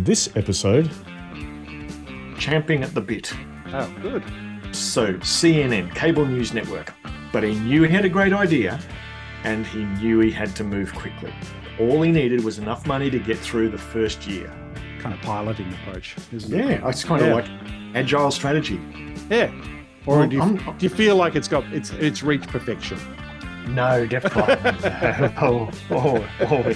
On this episode, champing at the bit. Oh, good. So, CNN, cable news network. But he knew he had a great idea and he knew he had to move quickly. All he needed was enough money to get through the first year. Kind of piloting approach, isn't Yeah, it? Yeah, it's kind Yeah. of like agile strategy. Yeah. Or Well, do, you, do you feel like it's got it's it's reached perfection? No, definitely. oh, oh, oh.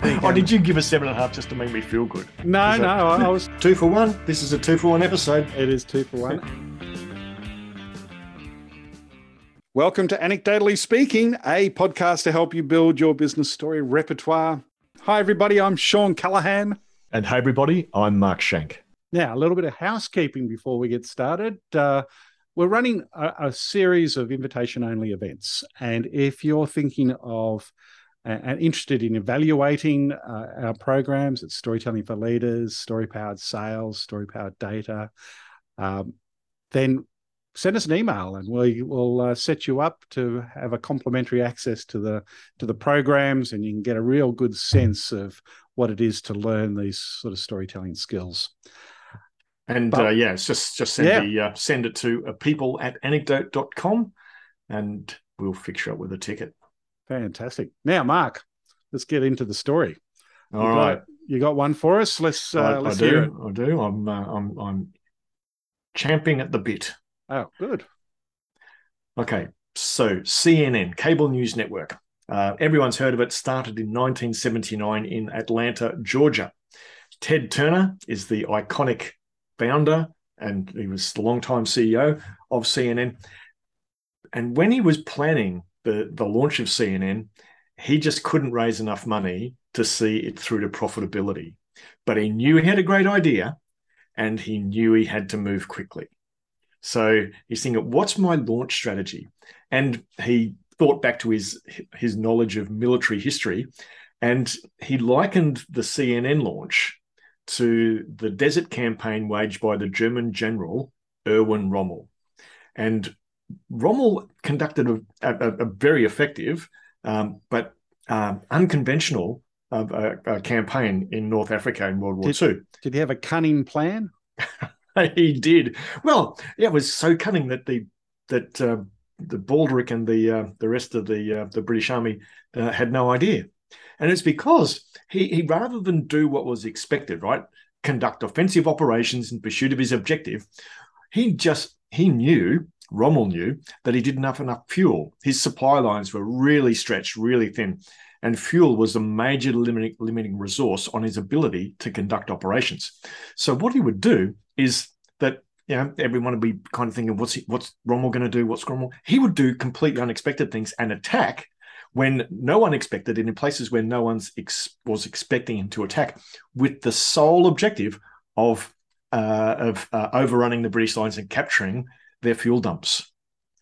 Thinking- oh, did you give a seven and a half just to make me feel good? No, Is no, that- I, I was. Two for one. This is a two for one episode. It is two for one. Welcome to Anecdotally Speaking, a podcast to help you build your business story repertoire. Hi, everybody. I'm Shawn Callahan. And hey, everybody, I'm Mark Schenk. Now, a little bit of housekeeping before we get started. Uh, we're running a, a series of invitation only events. And if you're thinking of and interested in evaluating uh, our programs, it's Storytelling for Leaders, Story Powered Sales, Story Powered Data, um, then send us an email and we will uh, set you up to have a complimentary access to the to the programs and you can get a real good sense of what it is to learn these sort of storytelling skills. And But- uh, yeah, it's just just send Yeah. the uh, send it to uh, people at anecdote.com and we'll fix you up with a ticket. Fantastic. Now, Mark, let's get into the story. All you right. got, you got one for us. Let's uh, I, I let's hear it. do. I do. I'm uh, I'm I'm champing at the bit. Oh, good. Okay. So CNN, cable news network. Uh, everyone's heard of it. Started in 1979 in Atlanta, Georgia. Ted Turner is the iconic founder, and he was the longtime CEO of CNN. And when he was planning the, the launch of CNN, he just couldn't raise enough money to see it through to profitability. But he knew he had a great idea and he knew he had to move quickly. So he's thinking, what's my launch strategy? And he thought back to his his knowledge of military history, and he likened the CNN launch to the desert campaign waged by the German general Erwin Rommel. And Rommel conducted a, a, a very effective um, but um, unconventional uh, uh, uh, campaign in North Africa in World War Did- II. Did he have a cunning plan? he did well. Yeah, it was so cunning that the that uh, the Baldrick and the uh, the rest of the uh, the British Army uh, had no idea, and it's because he he rather than do what was expected, right, conduct offensive operations in pursuit of his objective, he just he knew Rommel knew that he didn't have enough fuel. His supply lines were really stretched, really thin. And fuel was a major limiting, limiting resource on his ability to conduct operations. So what he would do is that you know everyone would be kind of thinking, what's he, what's Rommel going to do? What's Rommel? He would do completely unexpected things and attack when no one expected it in places where no one ex- was expecting him to attack, with the sole objective of uh, of uh, overrunning the British lines and capturing their fuel dumps.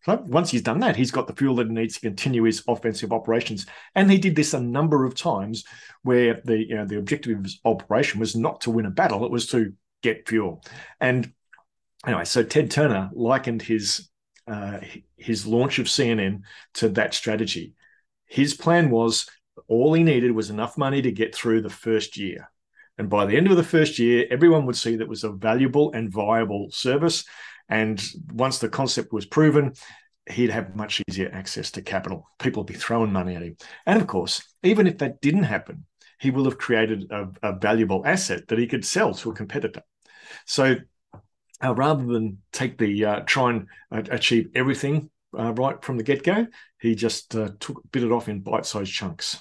So once he's done that, he's got the fuel that he needs to continue his offensive operations. And he did this a number of times where the you know the objective of his operation was not to win a battle, it was to get fuel. And anyway, so Ted Turner likened his uh, his launch of CNN to that strategy. His plan was all he needed was enough money to get through the first year. And by the end of the first year, everyone would see that it was a valuable and viable service. And once the concept was proven, he'd have much easier access to capital. People would be throwing money at him. And of course, even if that didn't happen, he will have created a, a valuable asset that he could sell to a competitor. So uh, rather than take the uh, try and uh, achieve everything uh, right from the get go, he just uh, took bit it off in bite sized chunks.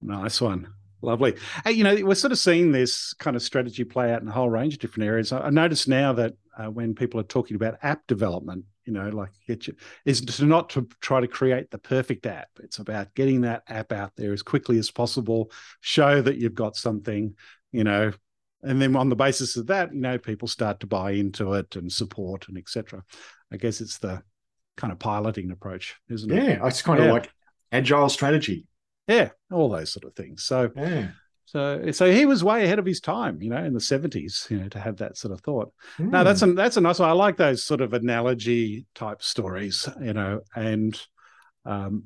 Nice one. Lovely. Hey, you know, we're sort of seeing this kind of strategy play out in a whole range of different areas. I notice now that uh, when people are talking about app development, you know, like get you, is to not to try to create the perfect app. It's about getting that app out there as quickly as possible, show that you've got something, you know, and then on the basis of that, you know, people start to buy into it and support and etc. I guess it's the kind of piloting approach, isn't it? Yeah, it's kind of like agile strategy. Yeah, all those sort of things. So Yeah. So, so he was way ahead of his time, you know, in the seventies, you know, to have that sort of thought. No, Hmm. that's a that's a nice one. I like those sort of analogy type stories, you know, and um,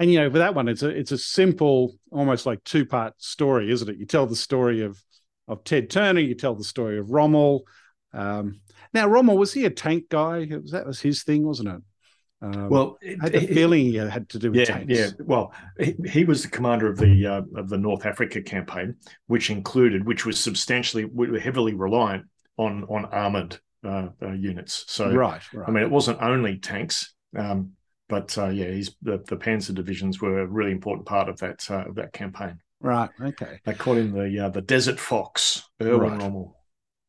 and you know, for that one, it's a it's a simple, almost like two part story, isn't it? You tell the story of of Ted Turner. You tell the story of Rommel. Um, now, Rommel was he a tank guy? Was, that was his thing, wasn't it? Um, well, I had the feeling he had to do with yeah, tanks. Yeah, well, he, he, was the commander of the uh, of the North Africa campaign, which included, which was substantially heavily reliant on on armored uh, uh, units. So, right, right, I mean, it wasn't only tanks, um, but uh, yeah, he's the, the Panzer divisions were a really important part of that uh, of that campaign. Right. Okay. They called him the uh, the Desert Fox, Erwin right. Rommel.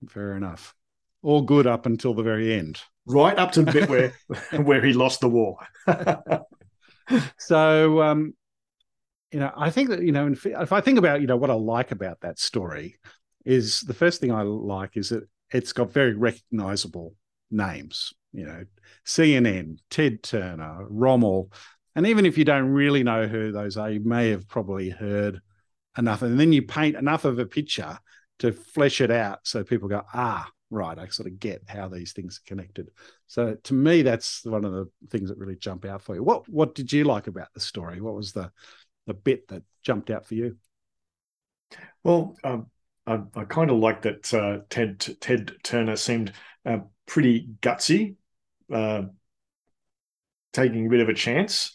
Fair enough. All good up until the very end right up to the bit where where he lost the war. so, um, you know, I think that you know, if I think about you know what I like about that story, is the first thing I like is that it's got very recognizable names. You know, CNN, Ted Turner, Rommel, and even if you don't really know who those are, you may have probably heard enough, and then you paint enough of a picture to flesh it out so people go, ah, right, I sort of get how these things are connected. So to me, that's one of the things that really jump out for you. What what did you like about the story? What was the the bit that jumped out for you? Well, um, I, I kind of like that uh, Ted Ted Turner seemed uh, pretty gutsy, uh, taking a bit of a chance.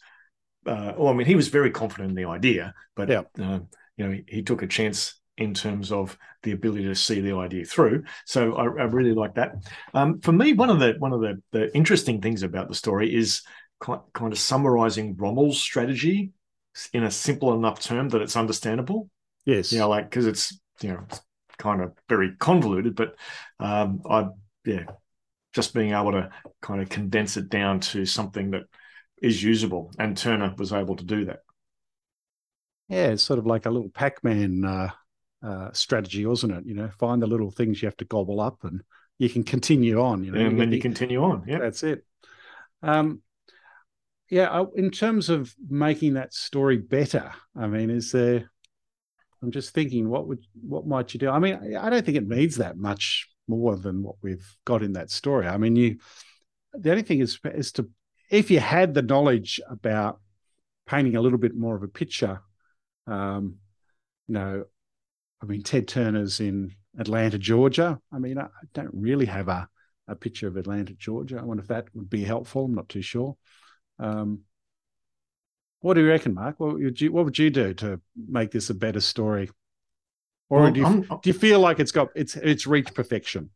Uh, well, I mean, he was very confident in the idea, but yeah. Uh, you know, he, he took a chance in terms of the ability to see the idea through. So I, I really like that. Um, for me, one of the one of the, the interesting things about the story is kind of summarizing Rommel's strategy in a simple enough term that it's understandable. Yes, you know, like because it's you know it's kind of very convoluted, but um, I yeah, just being able to kind of condense it down to something that is usable, and Turner was able to do that. Yeah, it's sort of like a little Pac-Man uh, uh, strategy, wasn't it? You know, find the little things you have to gobble up, and you can continue on. You know, and then you continue on. Yeah, that's it. Um, yeah, in terms of making that story better, I mean, is there? I'm just thinking, what would what might you do? I mean, I don't think it needs that much more than what we've got in that story. I mean, you. The only thing is is to if you had the knowledge about painting a little bit more of a picture, um, you know, I mean, Ted Turner's in Atlanta, Georgia. I mean, I don't really have a, a picture of Atlanta, Georgia. I wonder if that would be helpful. I'm not too sure. Um, what do you reckon, Mark? What would you, what would you do to make this a better story? Or well, do, you, do you feel like it's got it's it's reached perfection?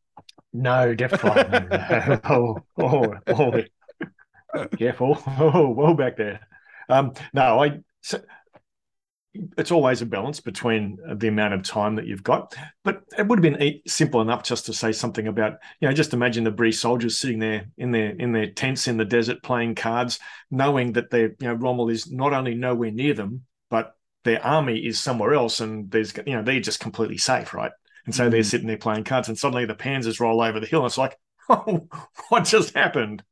No, definitely. no. oh, oh, oh, careful! Oh, whoa, back there. Um, no, I. So, it's always a balance between the amount of time that you've got. But it would have been simple enough just to say something about, you know, just imagine the British soldiers sitting there in their in their tents in the desert playing cards, knowing that they, you know, Rommel is not only nowhere near them, but their army is somewhere else, and there's, you know, they're just completely safe, right? And so mm-hmm. they're sitting there playing cards, and suddenly the Panzers roll over the hill, and it's like, oh, what just happened?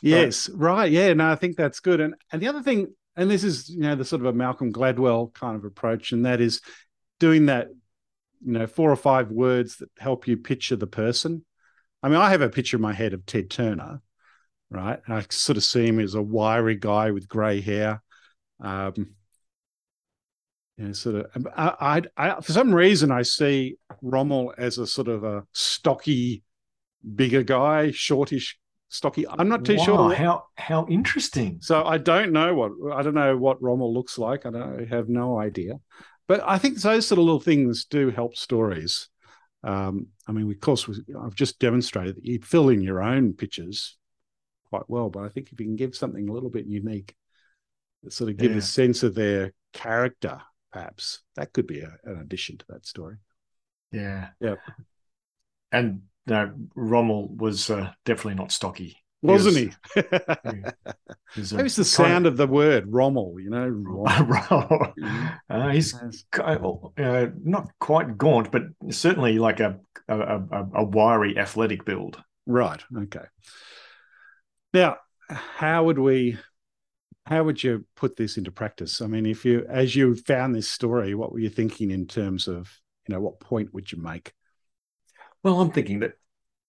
Yes, but, right. Yeah, no, I think that's good. And and the other thing and this is you know the sort of a Malcolm Gladwell kind of approach, and that is doing that, you know, four or five words that help you picture the person. I mean, I have a picture in my head of Ted Turner, right? And I sort of see him as a wiry guy with grey hair. Um, you know, sort of. I, I, I, for some reason, I see Rommel as a sort of a stocky, bigger guy, shortish stocky. I'm not too wow, sure. How how interesting. So I don't know what I don't know what Rommel looks like. I, don't, I have no idea. But I think those sort of little things do help stories. Um, I mean, of course, I've just demonstrated that you fill in your own pictures quite well, but I think if you can give something a little bit unique, sort of give yeah. a sense of their character, perhaps that could be a, an addition to that story. Yeah, yeah. And no, Rommel was uh, definitely not stocky. Wasn't he? Was, he? he Maybe it's the sound of, of, the word Rommel, you know. Rommel. uh, he's uh, not quite gaunt, but certainly like a, a, a, a wiry, athletic build. Right. Okay. Now, how would we how would you put this into practice? I mean, if you, as you found this story, what were you thinking in terms of, you know, what point would you make? Well, I'm thinking that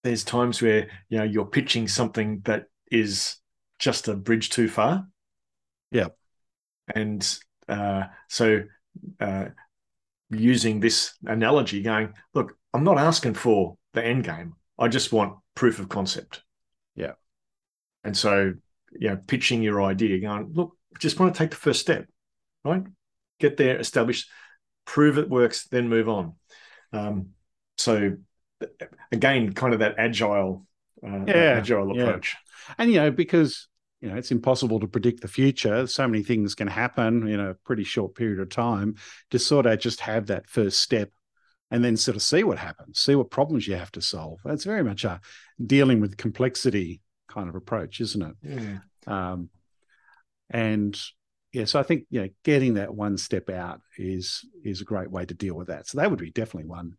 there's times where you know you're pitching something that is just a bridge too far. Yeah, and uh, so uh, using this analogy, going, look, I'm not asking for the end game. I just want proof of concept. Yeah. And so, you know, pitching your idea, going, look, just want to take the first step, right? Get there, establish, prove it works, then move on. Um, so, again, kind of that agile, uh, Yeah, agile yeah. approach. And you know, because you know it's impossible to predict the future. So many things can happen in a pretty short period of time. To sort of just have that first step, and then sort of see what happens, see what problems you have to solve. That's very much a dealing with complexity kind of approach, isn't it? Yeah. Um, and yeah, so I think you know, getting that one step out is is a great way to deal with that. So that would be definitely one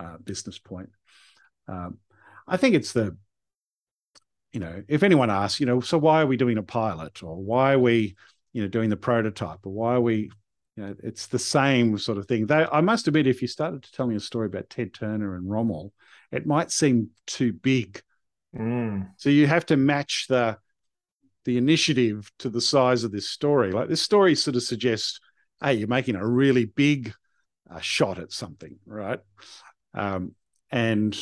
uh, business point. Um, I think it's the, you know, if anyone asks, you know, so why are we doing a pilot, or why are we, you know, doing the prototype, or why are we, you know, it's the same sort of thing. They, I must admit, if you started to tell me a story about Ted Turner and Rommel, it might seem too big. Mm. So you have to match the the initiative to the size of this story. Like this story sort of suggests, hey, you're making a really big uh, shot at something, right? Um, and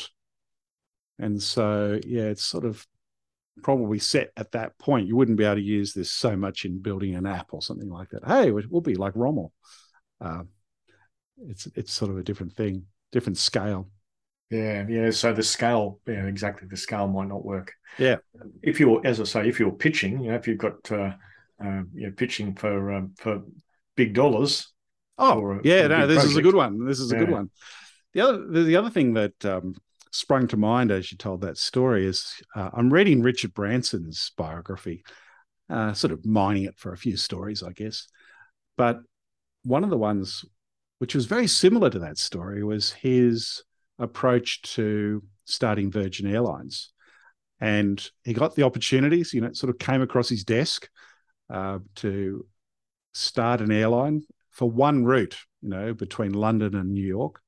and so yeah, it's sort of probably set at that point. You wouldn't be able to use this so much in building an app or something like that. Hey, we'll be like Rommel. Uh, it's it's sort of a different thing, different scale. Yeah, yeah. So the scale, yeah, exactly. The scale might not work. Yeah. If you're, as I say, if you're pitching, you know, if you've got, uh, uh, you know, pitching for um, for big dollars. Oh, a- yeah, no, this is a good one. This is a good one. The other the, the other thing that um, sprung to mind as you told that story is uh, I'm reading Richard Branson's biography, uh, sort of mining it for a few stories, I guess. But one of the ones which was very similar to that story was his approach to starting Virgin Airlines. And he got the opportunities, you know, it sort of came across his desk uh, to start an airline for one route, you know, between London and New York.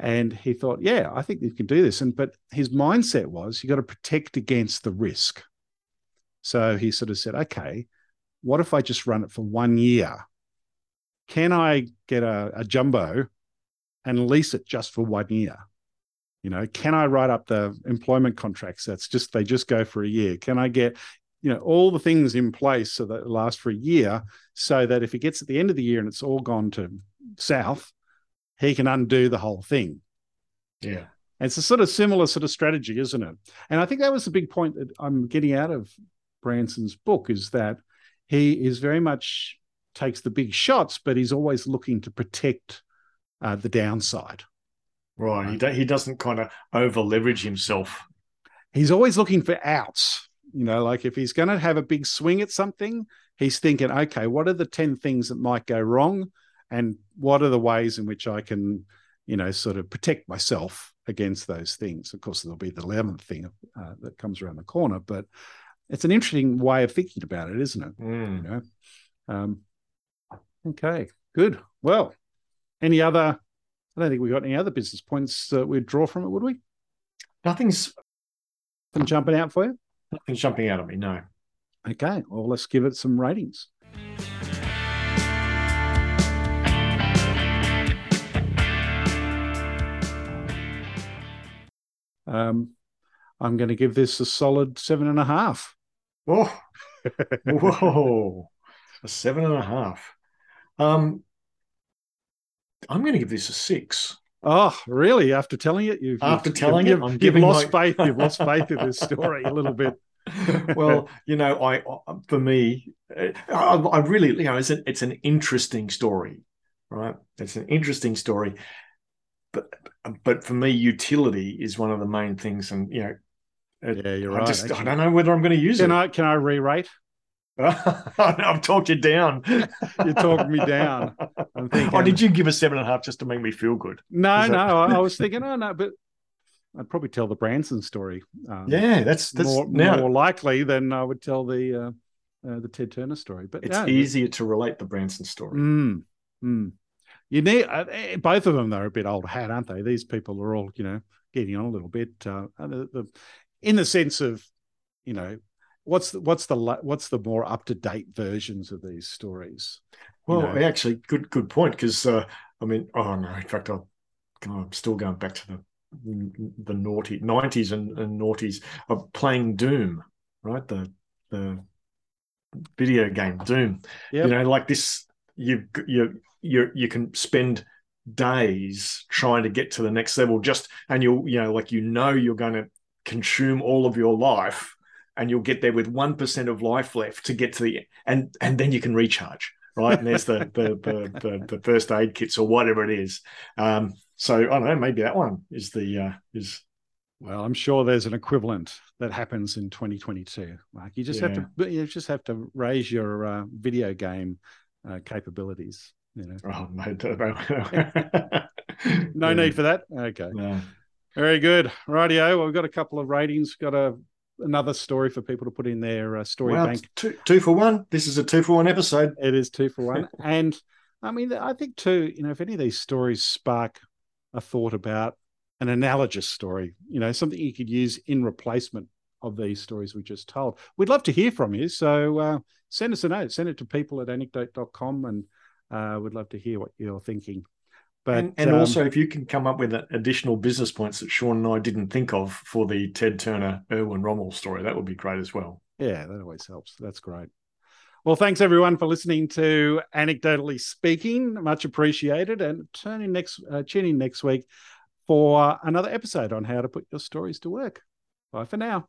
And he thought, yeah, I think you can do this. And but his mindset was you got to protect against the risk. So he sort of said, okay, what if I just run it for one year? Can I get a, a jumbo and lease it just for one year? You know, can I write up the employment contracts? That's just they just go for a year. Can I get, you know, all the things in place so that it lasts for a year, so that if it gets at the end of the year and it's all gone to south, he can undo the whole thing. Yeah. And it's a sort of similar sort of strategy, isn't it? And I think that was the big point that I'm getting out of Branson's book is that he is very much takes the big shots, but he's always looking to protect uh, the downside. Right. He, do, he doesn't kind of over leverage himself. He's always looking for outs. You know, like if he's going to have a big swing at something, he's thinking, okay, what are the 10 things that might go wrong? And what are the ways in which I can, you know, sort of protect myself against those things? Of course, there'll be the 11th thing uh, that comes around the corner, but it's an interesting way of thinking about it, isn't it? Mm. You know? Um, okay, good. Well, any other? I don't think we got any other business points that we'd draw from it, would we? Nothing's jumping out for you? nothing's jumping out at me. No. Okay, well, let's give it some ratings. Um, I'm going to give this a solid seven and a half. Oh, whoa, a seven and a half. Um, I'm going to give this a six. Oh, really? After telling it, you've After you've- telling it, you've, I'm you've giving lost my- faith. You've lost faith in this story a little bit. well, you know, I for me, I, I really, you know, it's an it's an interesting story, right? It's an interesting story, but but for me, utility is one of the main things, and you know, it- Yeah, you're I right. just I don't know whether I'm going to use Can it. I can I re-rate? I've talked you down. You talked me down. I'm thinking. oh, did you give a seven and a half just to make me feel good? No, Is no. I, I was thinking, oh no, but I'd probably tell the Branson story. Um, Yeah, that's that's more, now more likely than I would tell the uh, uh, the Ted Turner story. But it's no, easier to relate the Branson story. Mm, mm. You need uh, eh, both of them. They're a bit old hat, aren't they? These people are all, you know, getting on a little bit. Uh, the, the, in the sense of, you know, what's the, what's the what's the more up to date versions of these stories? You Well, know. actually, good good point because uh, I mean, oh no, in fact, I, I'm still going back to the the naughty 90s and, and noughties of playing Doom, right? The the video game Doom. Yep. You know, like this, you you you you can spend days trying to get to the next level just and you'll you know like you know you're going to consume all of your life and you'll get there with 1% of life left to get to the and and then you can recharge right? And there's the the, the the, the first aid kits or whatever it is. Um so i don't know maybe that one is the uh is well i'm sure there's an equivalent that happens in 2022 like you just yeah. have to you just have to raise your uh, video game uh, capabilities you know oh, no, no need for that okay no. very good rightio well, we've got a couple of ratings got a another story for people to put in their uh, story well, bank. Two, two for one. This is a two for one episode. It is two for one. and I mean, I think too, you know, if any of these stories spark a thought about an analogous story, you know, something you could use in replacement of these stories we just told, we'd love to hear from you. So uh, send us a note, send it to people at anecdote.com and uh, we'd love to hear what you're thinking. But and, and um, also, if you can come up with additional business points that Shawn and I didn't think of for the Ted Turner Erwin Rommel story, that would be great as well. Yeah, that always helps. That's great. Well, thanks everyone for listening to Anecdotally Speaking. Much appreciated. And turn in next, uh, tune in next week for another episode on how to put your stories to work. Bye for now.